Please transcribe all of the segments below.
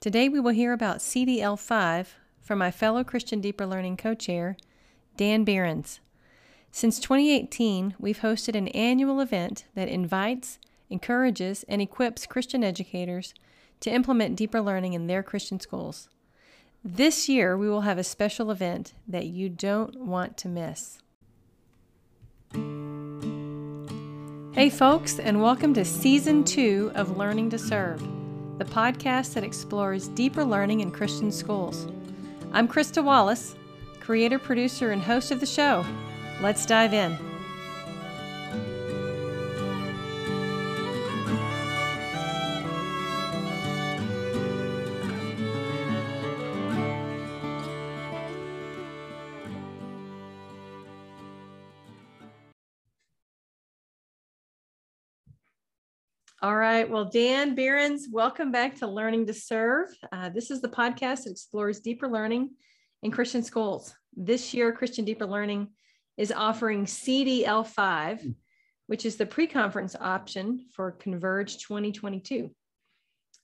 Today we will hear about CDL 5 from my fellow Christian Deeper Learning co chair, Dan Behrens. Since 2018, we've hosted an annual event that invites, encourages, and equips Christian educators to implement deeper learning in their Christian schools. This year, we will have a special event that you don't want to miss. Hey, folks, and welcome to Season 2 of Learning to Serve, the podcast that explores deeper learning in Christian schools. I'm Krista Wallace, creator, producer, and host of the show. Let's dive in. All right. Well, Dan Behrens, welcome back to Learning to Serve. Uh, this is the podcast that explores deeper learning in Christian schools. This year, Christian Deeper Learning is offering CDL5, which is the pre conference option for Converge 2022.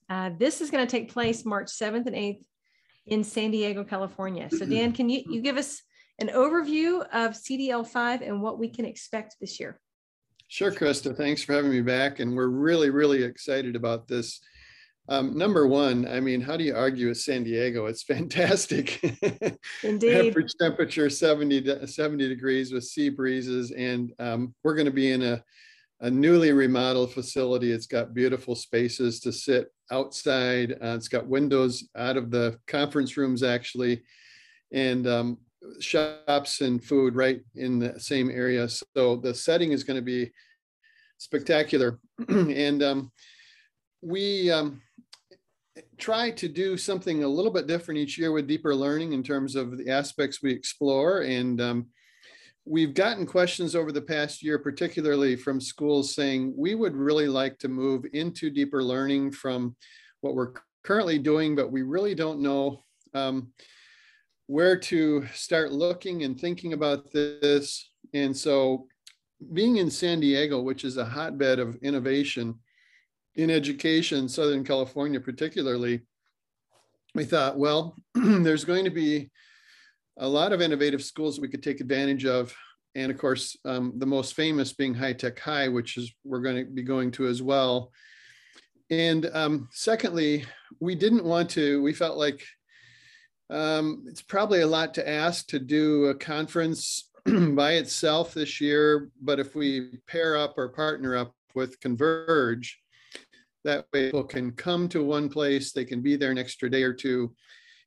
Uh, this is going to take place March 7th and 8th in San Diego, California. So, Dan, can you, you give us an overview of CDL5 and what we can expect this year? Sure, Krista. Thanks for having me back. And we're really, really excited about this. Um, number one, I mean, how do you argue with San Diego? It's fantastic. Indeed. Average temperature 70, 70 degrees with sea breezes. And um, we're going to be in a, a newly remodeled facility. It's got beautiful spaces to sit outside. Uh, it's got windows out of the conference rooms, actually. And um, shops and food right in the same area. So the setting is going to be spectacular. and um, we um, try to do something a little bit different each year with deeper learning in terms of the aspects we explore. And um, we've gotten questions over the past year, particularly from schools saying, we would really like to move into deeper learning from what we're currently doing, but we really don't know um, where to start looking and thinking about this. And so, being in San Diego, which is a hotbed of innovation in education, Southern California particularly, we thought, well, there's going to be a lot of innovative schools that we could take advantage of. And of course, um, the most famous being High Tech High, which is we're going to be going to as well. And um, secondly, we didn't want to, we felt like um, it's probably a lot to ask to do a conference by itself this year, but if we pair up or partner up with Converge, that way people can come to one place, they can be there an extra day or two,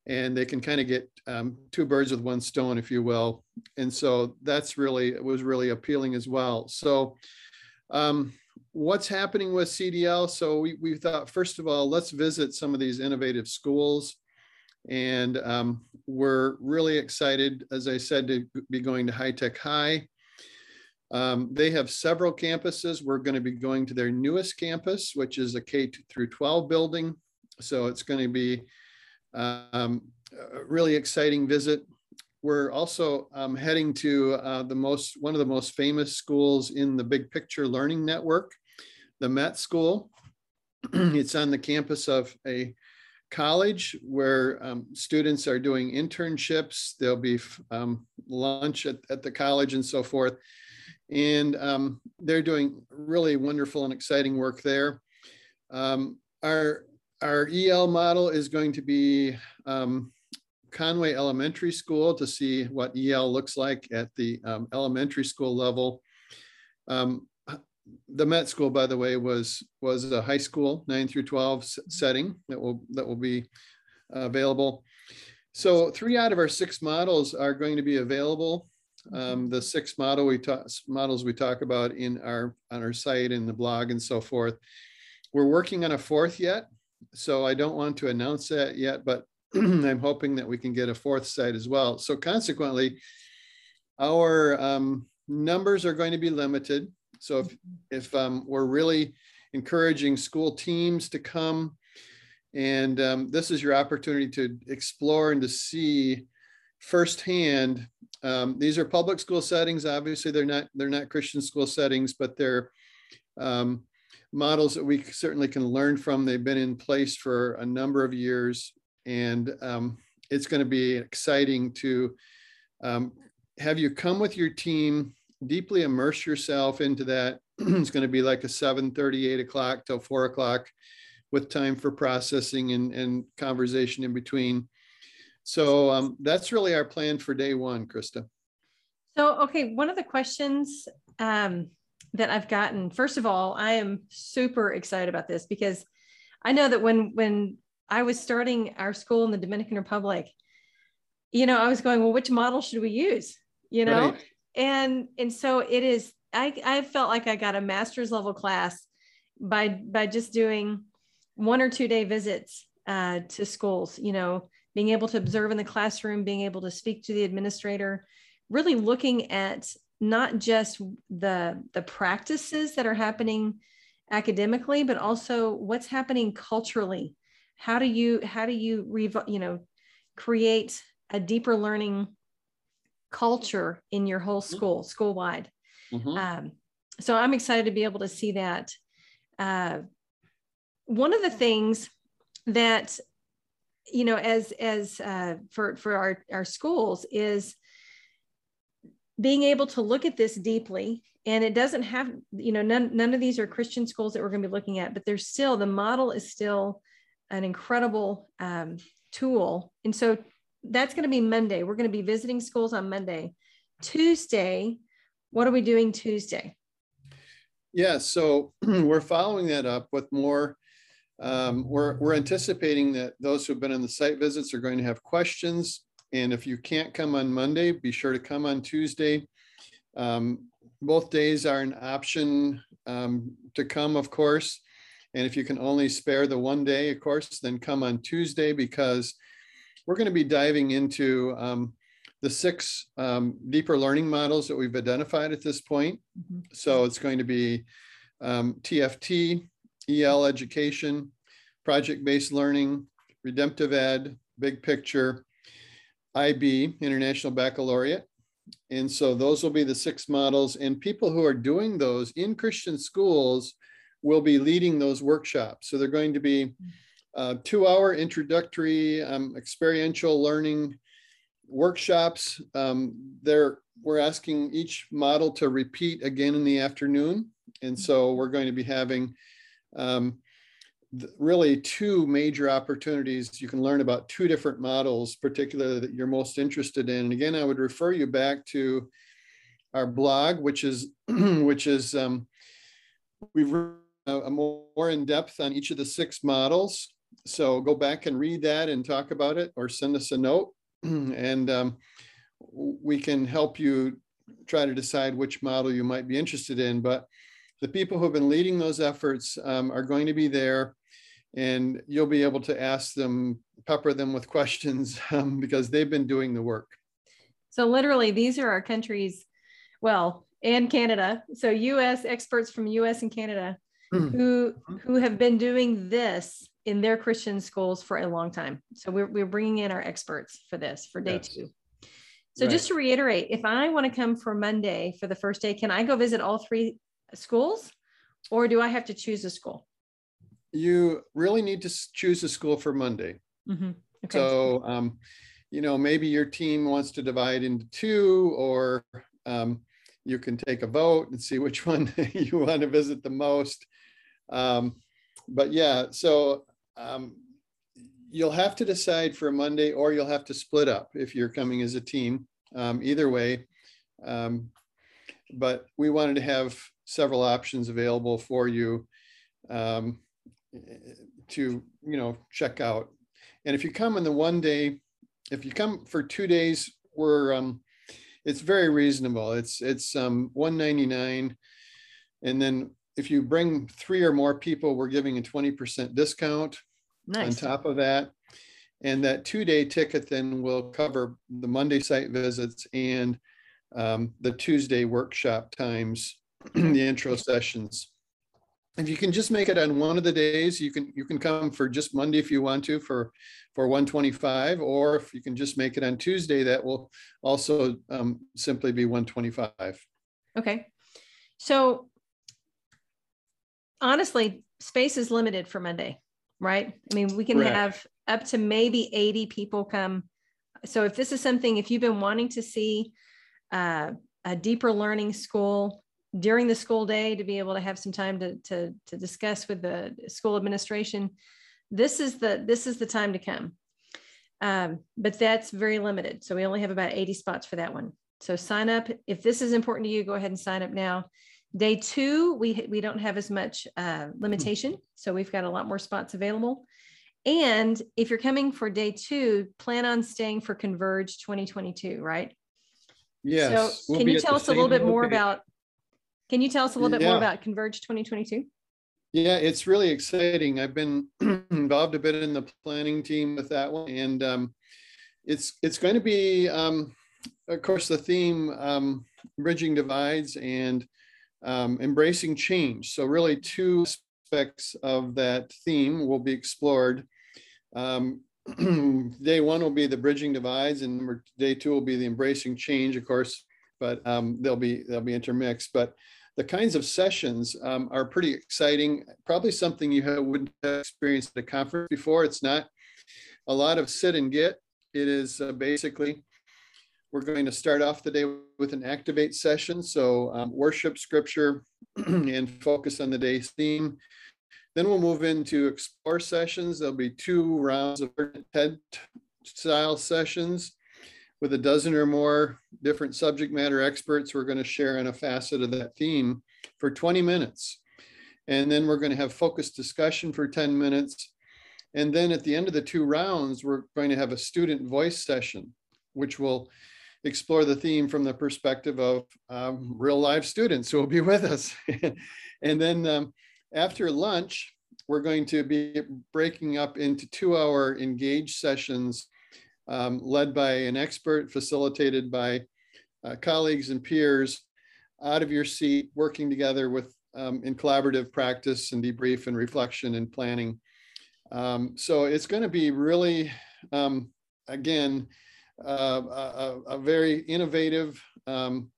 and they can kind of get um, two birds with one stone, if you will. And so that's really, it was really appealing as well. So um, what's happening with CDL? So we, we thought, first of all, let's visit some of these innovative schools and um, we're really excited, as I said, to be going to High Tech High. Um, they have several campuses. We're going to be going to their newest campus, which is a K through 12 building. So it's going to be um, a really exciting visit. We're also um, heading to uh, the most one of the most famous schools in the Big Picture Learning Network, the Met School. it's on the campus of a college where um, students are doing internships. There'll be um, lunch at, at the college and so forth. And um, they're doing really wonderful and exciting work there. Um, our, our EL model is going to be um, Conway Elementary School to see what EL looks like at the um, elementary school level. Um, the Met School, by the way, was was a high school nine through twelve setting that will that will be available. So three out of our six models are going to be available. Um, the six model we talk, models we talk about in our on our site and the blog and so forth. We're working on a fourth yet, so I don't want to announce that yet, but I'm hoping that we can get a fourth site as well. So consequently, our um, numbers are going to be limited. So if, if um, we're really encouraging school teams to come, and um, this is your opportunity to explore and to see firsthand. Um, these are public school settings. Obviously, they're not they're not Christian school settings, but they're um, models that we certainly can learn from. They've been in place for a number of years, and um, it's going to be exciting to um, have you come with your team, deeply immerse yourself into that. it's going to be like a 7 38 o'clock till 4 o'clock with time for processing and, and conversation in between. So um, that's really our plan for day one, Krista. So, okay, one of the questions um, that I've gotten, first of all, I am super excited about this because I know that when when I was starting our school in the Dominican Republic, you know, I was going, well, which model should we use? You know, right. And and so it is. I I felt like I got a master's level class by by just doing one or two day visits uh, to schools. You know, being able to observe in the classroom, being able to speak to the administrator, really looking at not just the the practices that are happening academically but also what's happening culturally how do you how do you rev- you know create a deeper learning culture in your whole mm-hmm. school school wide mm-hmm. um, so i'm excited to be able to see that uh, one of the things that you know as as uh, for for our our schools is being able to look at this deeply and it doesn't have you know none, none of these are christian schools that we're going to be looking at but there's still the model is still an incredible um, tool and so that's going to be monday we're going to be visiting schools on monday tuesday what are we doing tuesday yeah so we're following that up with more um, we're, we're anticipating that those who have been on the site visits are going to have questions and if you can't come on Monday, be sure to come on Tuesday. Um, both days are an option um, to come, of course. And if you can only spare the one day, of course, then come on Tuesday because we're going to be diving into um, the six um, deeper learning models that we've identified at this point. Mm-hmm. So it's going to be TFT, um, EL education, project-based learning, redemptive ed, big picture, IB, International Baccalaureate. And so those will be the six models and people who are doing those in Christian schools will be leading those workshops. So they're going to be uh, two hour introductory um, experiential learning workshops. Um, there, we're asking each model to repeat again in the afternoon. And so we're going to be having um, really two major opportunities. You can learn about two different models, particularly that you're most interested in. And again, I would refer you back to our blog, which is which is um, we've a more in depth on each of the six models. So go back and read that and talk about it, or send us a note, and um, we can help you try to decide which model you might be interested in. But the people who have been leading those efforts um, are going to be there and you'll be able to ask them, pepper them with questions um, because they've been doing the work. So literally these are our countries, well, and Canada. So US experts from US and Canada mm-hmm. who, who have been doing this in their Christian schools for a long time. So we're, we're bringing in our experts for this for day yes. two. So right. just to reiterate, if I want to come for Monday for the first day, can I go visit all three schools or do I have to choose a school? You really need to choose a school for Monday. Mm-hmm. Okay. So, um, you know, maybe your team wants to divide into two, or um, you can take a vote and see which one you want to visit the most. Um, but yeah, so um, you'll have to decide for a Monday, or you'll have to split up if you're coming as a team. Um, either way, um, but we wanted to have several options available for you um, to you know check out. And if you come in the one day, if you come for two days, we're um, it's very reasonable. It's it's um, 199, and then if you bring three or more people, we're giving a 20% discount nice. on top of that. And that two day ticket then will cover the Monday site visits and um, the Tuesday workshop times, the intro sessions. If you can just make it on one of the days, you can you can come for just Monday if you want to for for 125, or if you can just make it on Tuesday, that will also um, simply be 125. Okay, so honestly, space is limited for Monday, right? I mean, we can Correct. have up to maybe 80 people come. So if this is something, if you've been wanting to see uh, a deeper learning school during the school day to be able to have some time to, to, to discuss with the school administration, this is the this is the time to come. Um, but that's very limited. So we only have about 80 spots for that one. So sign up. If this is important to you, go ahead and sign up now. Day two, we, we don't have as much uh, limitation. So we've got a lot more spots available. And if you're coming for day two, plan on staying for Converge 2022, right? Yes. So we'll can you tell us a little bit more about, can you tell us a little bit yeah. more about Converge 2022? Yeah, it's really exciting. I've been involved a bit in the planning team with that one, and um, it's it's going to be, um, of course, the theme um, bridging divides and um, embracing change. So really, two aspects of that theme will be explored. Um, day one will be the bridging divides, and day two will be the embracing change, of course. But um, they'll be they'll be intermixed. But the kinds of sessions um, are pretty exciting. Probably something you have, wouldn't have experienced at a conference before. It's not a lot of sit and get. It is uh, basically, we're going to start off the day with an activate session. So um, worship scripture and focus on the day's theme. Then we'll move into explore sessions. There'll be two rounds of TED style sessions with a dozen or more different subject matter experts. We're going to share on a facet of that theme for 20 minutes. And then we're going to have focused discussion for 10 minutes. And then at the end of the two rounds, we're going to have a student voice session, which will explore the theme from the perspective of um, real life students who will be with us. and then um, after lunch, we're going to be breaking up into two hour engaged sessions um, led by an expert, facilitated by uh, colleagues and peers out of your seat, working together with um, in collaborative practice and debrief and reflection and planning. Um, so it's going to be really, um, again, uh, a, a, very innovative, um,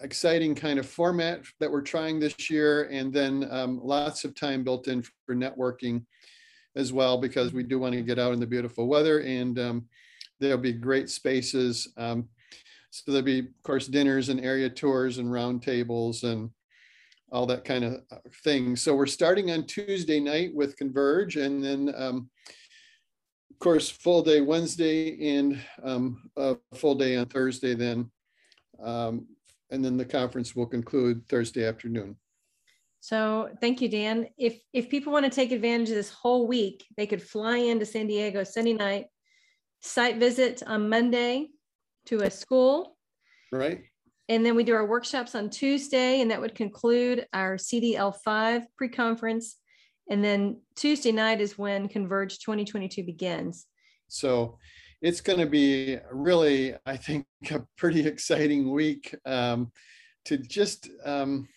exciting kind of format that we're trying this year, and then um, lots of time built in for networking as well because we do want to get out in the beautiful weather and um, there'll be great spaces. Um, so there'll be, of course, dinners and area tours and round tables and all that kind of uh, thing. So we're starting on Tuesday night with Converge and then, um, of course, full day Wednesday and um, a full day on Thursday then. Um, and then the conference will conclude Thursday afternoon. So thank you, Dan. If if people want to take advantage of this whole week, they could fly into San Diego Sunday night, site visit on Monday to a school. Right. And then we do our workshops on Tuesday, and that would conclude our CDL5 pre conference. And then Tuesday night is when Converge 2022 begins. So it's going to be really, I think, a pretty exciting week um, to just um,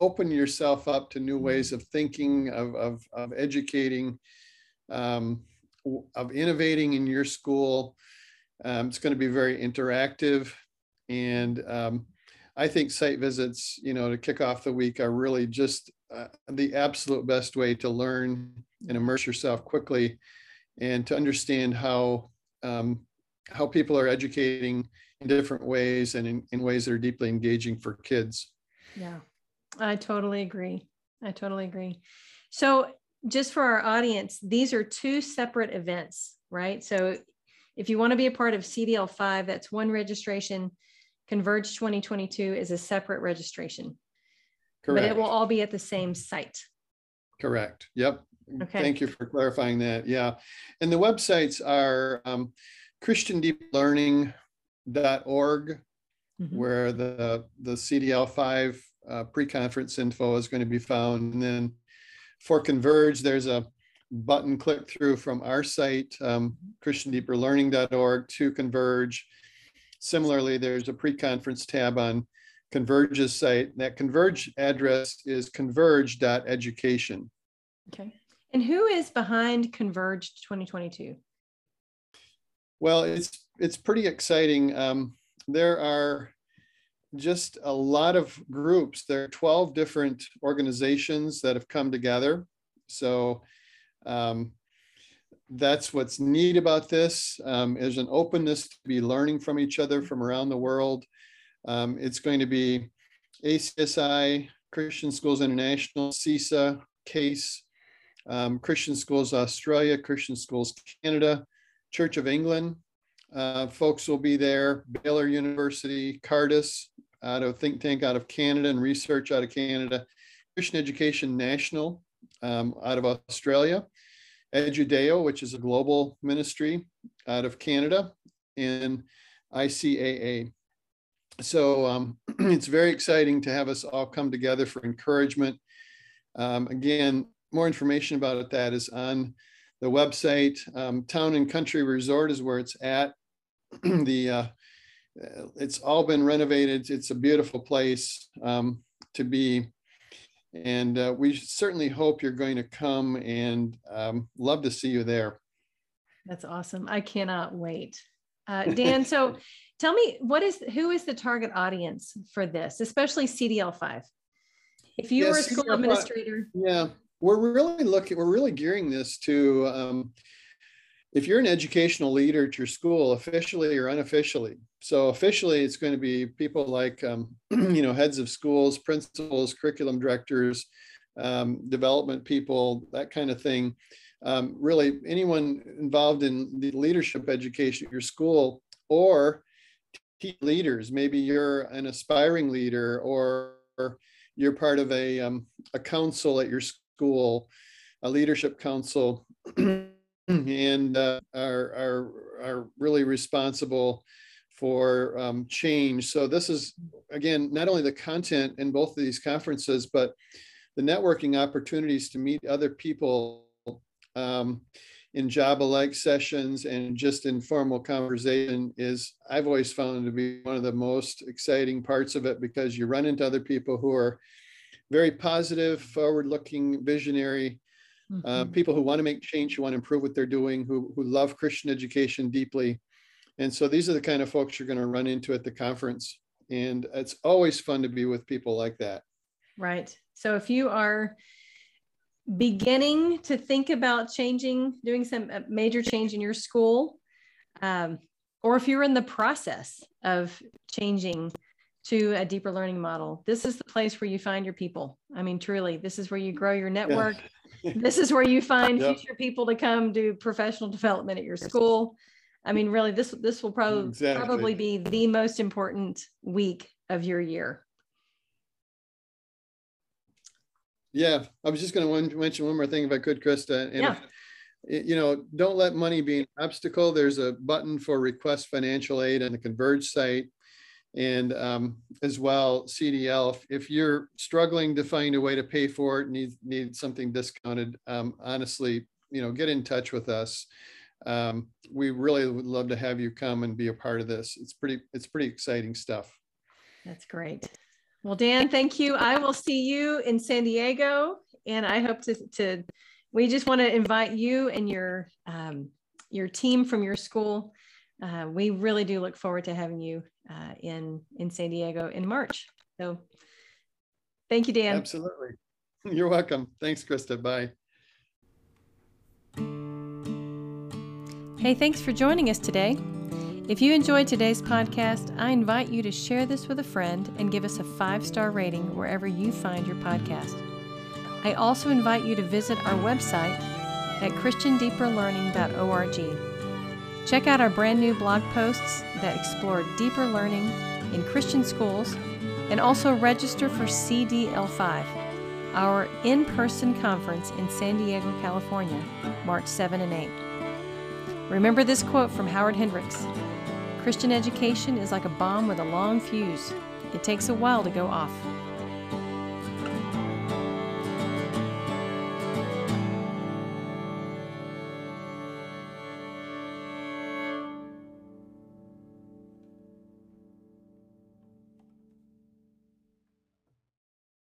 open yourself up to new ways of thinking, of, of, of educating, um, of innovating in your school. Um, it's going to be very interactive. And um, I think site visits, you know, to kick off the week are really just uh, the absolute best way to learn and immerse yourself quickly and to understand how um, how people are educating in different ways and in, in ways that are deeply engaging for kids. Yeah. I totally agree. I totally agree. So, just for our audience, these are two separate events, right? So, if you want to be a part of CDL5, that's one registration. Converge 2022 is a separate registration. Correct. But it will all be at the same site. Correct. Yep. Okay. Thank you for clarifying that. Yeah. And the websites are um, christiandeeplearning.org, mm-hmm. where the, the CDL5 uh, pre-conference info is going to be found. And then for Converge, there's a button click through from our site, um, christiandeeperlearning.org to Converge. Similarly, there's a pre-conference tab on Converge's site. That Converge address is converge.education. Okay. And who is behind Converge 2022? Well, it's it's pretty exciting. Um, there are just a lot of groups. There are 12 different organizations that have come together. So um, that's what's neat about this. Um, there's an openness to be learning from each other from around the world. Um, it's going to be ACSI, Christian Schools International, CISA, CASE, um, Christian Schools Australia, Christian Schools Canada, Church of England. Uh, folks will be there, Baylor University, Cardus, out of think tank out of Canada and research out of Canada, Christian Education National um, out of Australia, Edudeo, which is a global ministry out of Canada, and ICAA. So um, it's very exciting to have us all come together for encouragement. Um, again, more information about that is on the website. Um, Town and Country Resort is where it's at. the uh, it's all been renovated. It's a beautiful place um, to be. And uh, we certainly hope you're going to come and um, love to see you there. That's awesome. I cannot wait. Uh, Dan, so tell me what is who is the target audience for this, especially CDL5? If you yeah, were a school CDL5, administrator. Yeah, we're really looking, we're really gearing this to um, if you're an educational leader at your school, officially or unofficially. So officially, it's going to be people like um, you know heads of schools, principals, curriculum directors, um, development people, that kind of thing. Um, really, anyone involved in the leadership education at your school or leaders. Maybe you're an aspiring leader or you're part of a, um, a council at your school, a leadership council, and uh, are, are, are really responsible for um, change. So this is, again, not only the content in both of these conferences, but the networking opportunities to meet other people um, in job-alike sessions and just informal conversation is, I've always found to be one of the most exciting parts of it because you run into other people who are very positive, forward-looking, visionary, uh, mm-hmm. uh, people who want to make change, who want to improve what they're doing, who, who love Christian education deeply. And so these are the kind of folks you're going to run into at the conference. And it's always fun to be with people like that. Right. So if you are beginning to think about changing, doing some uh, major change in your school, um, or if you're in the process of changing to a deeper learning model. This is the place where you find your people. I mean, truly, this is where you grow your network. Yeah. this is where you find yep. future people to come do professional development at your school. I mean, really, this this will probably exactly. probably be the most important week of your year. Yeah, I was just going to mention one more thing, if I could, Krista. And yeah. If, you know, don't let money be an obstacle. There's a button for request financial aid on the Converge site and um, as well CDL. If, if, you're struggling to find a way to pay for it, need need something discounted, um, honestly, you know, get in touch with us. Um, we really would love to have you come and be a part of this. It's pretty it's pretty exciting stuff. That's great. Well, Dan, thank you. I will see you in San Diego, and I hope to. to we just want to invite you and your um, your team from your school. Uh, we really do look forward to having you uh, in in San Diego in March. So thank you, Dan. Absolutely. You're welcome. Thanks, Krista. Bye. Hey, thanks for joining us today. If you enjoyed today's podcast, I invite you to share this with a friend and give us a five star rating wherever you find your podcast. I also invite you to visit our website at christiandeeperlearning.org Check out our brand new blog posts that explore deeper learning in Christian schools and also register for CDL5, our in person conference in San Diego, California, March 7 and 8. Remember this quote from Howard Hendricks Christian education is like a bomb with a long fuse, it takes a while to go off.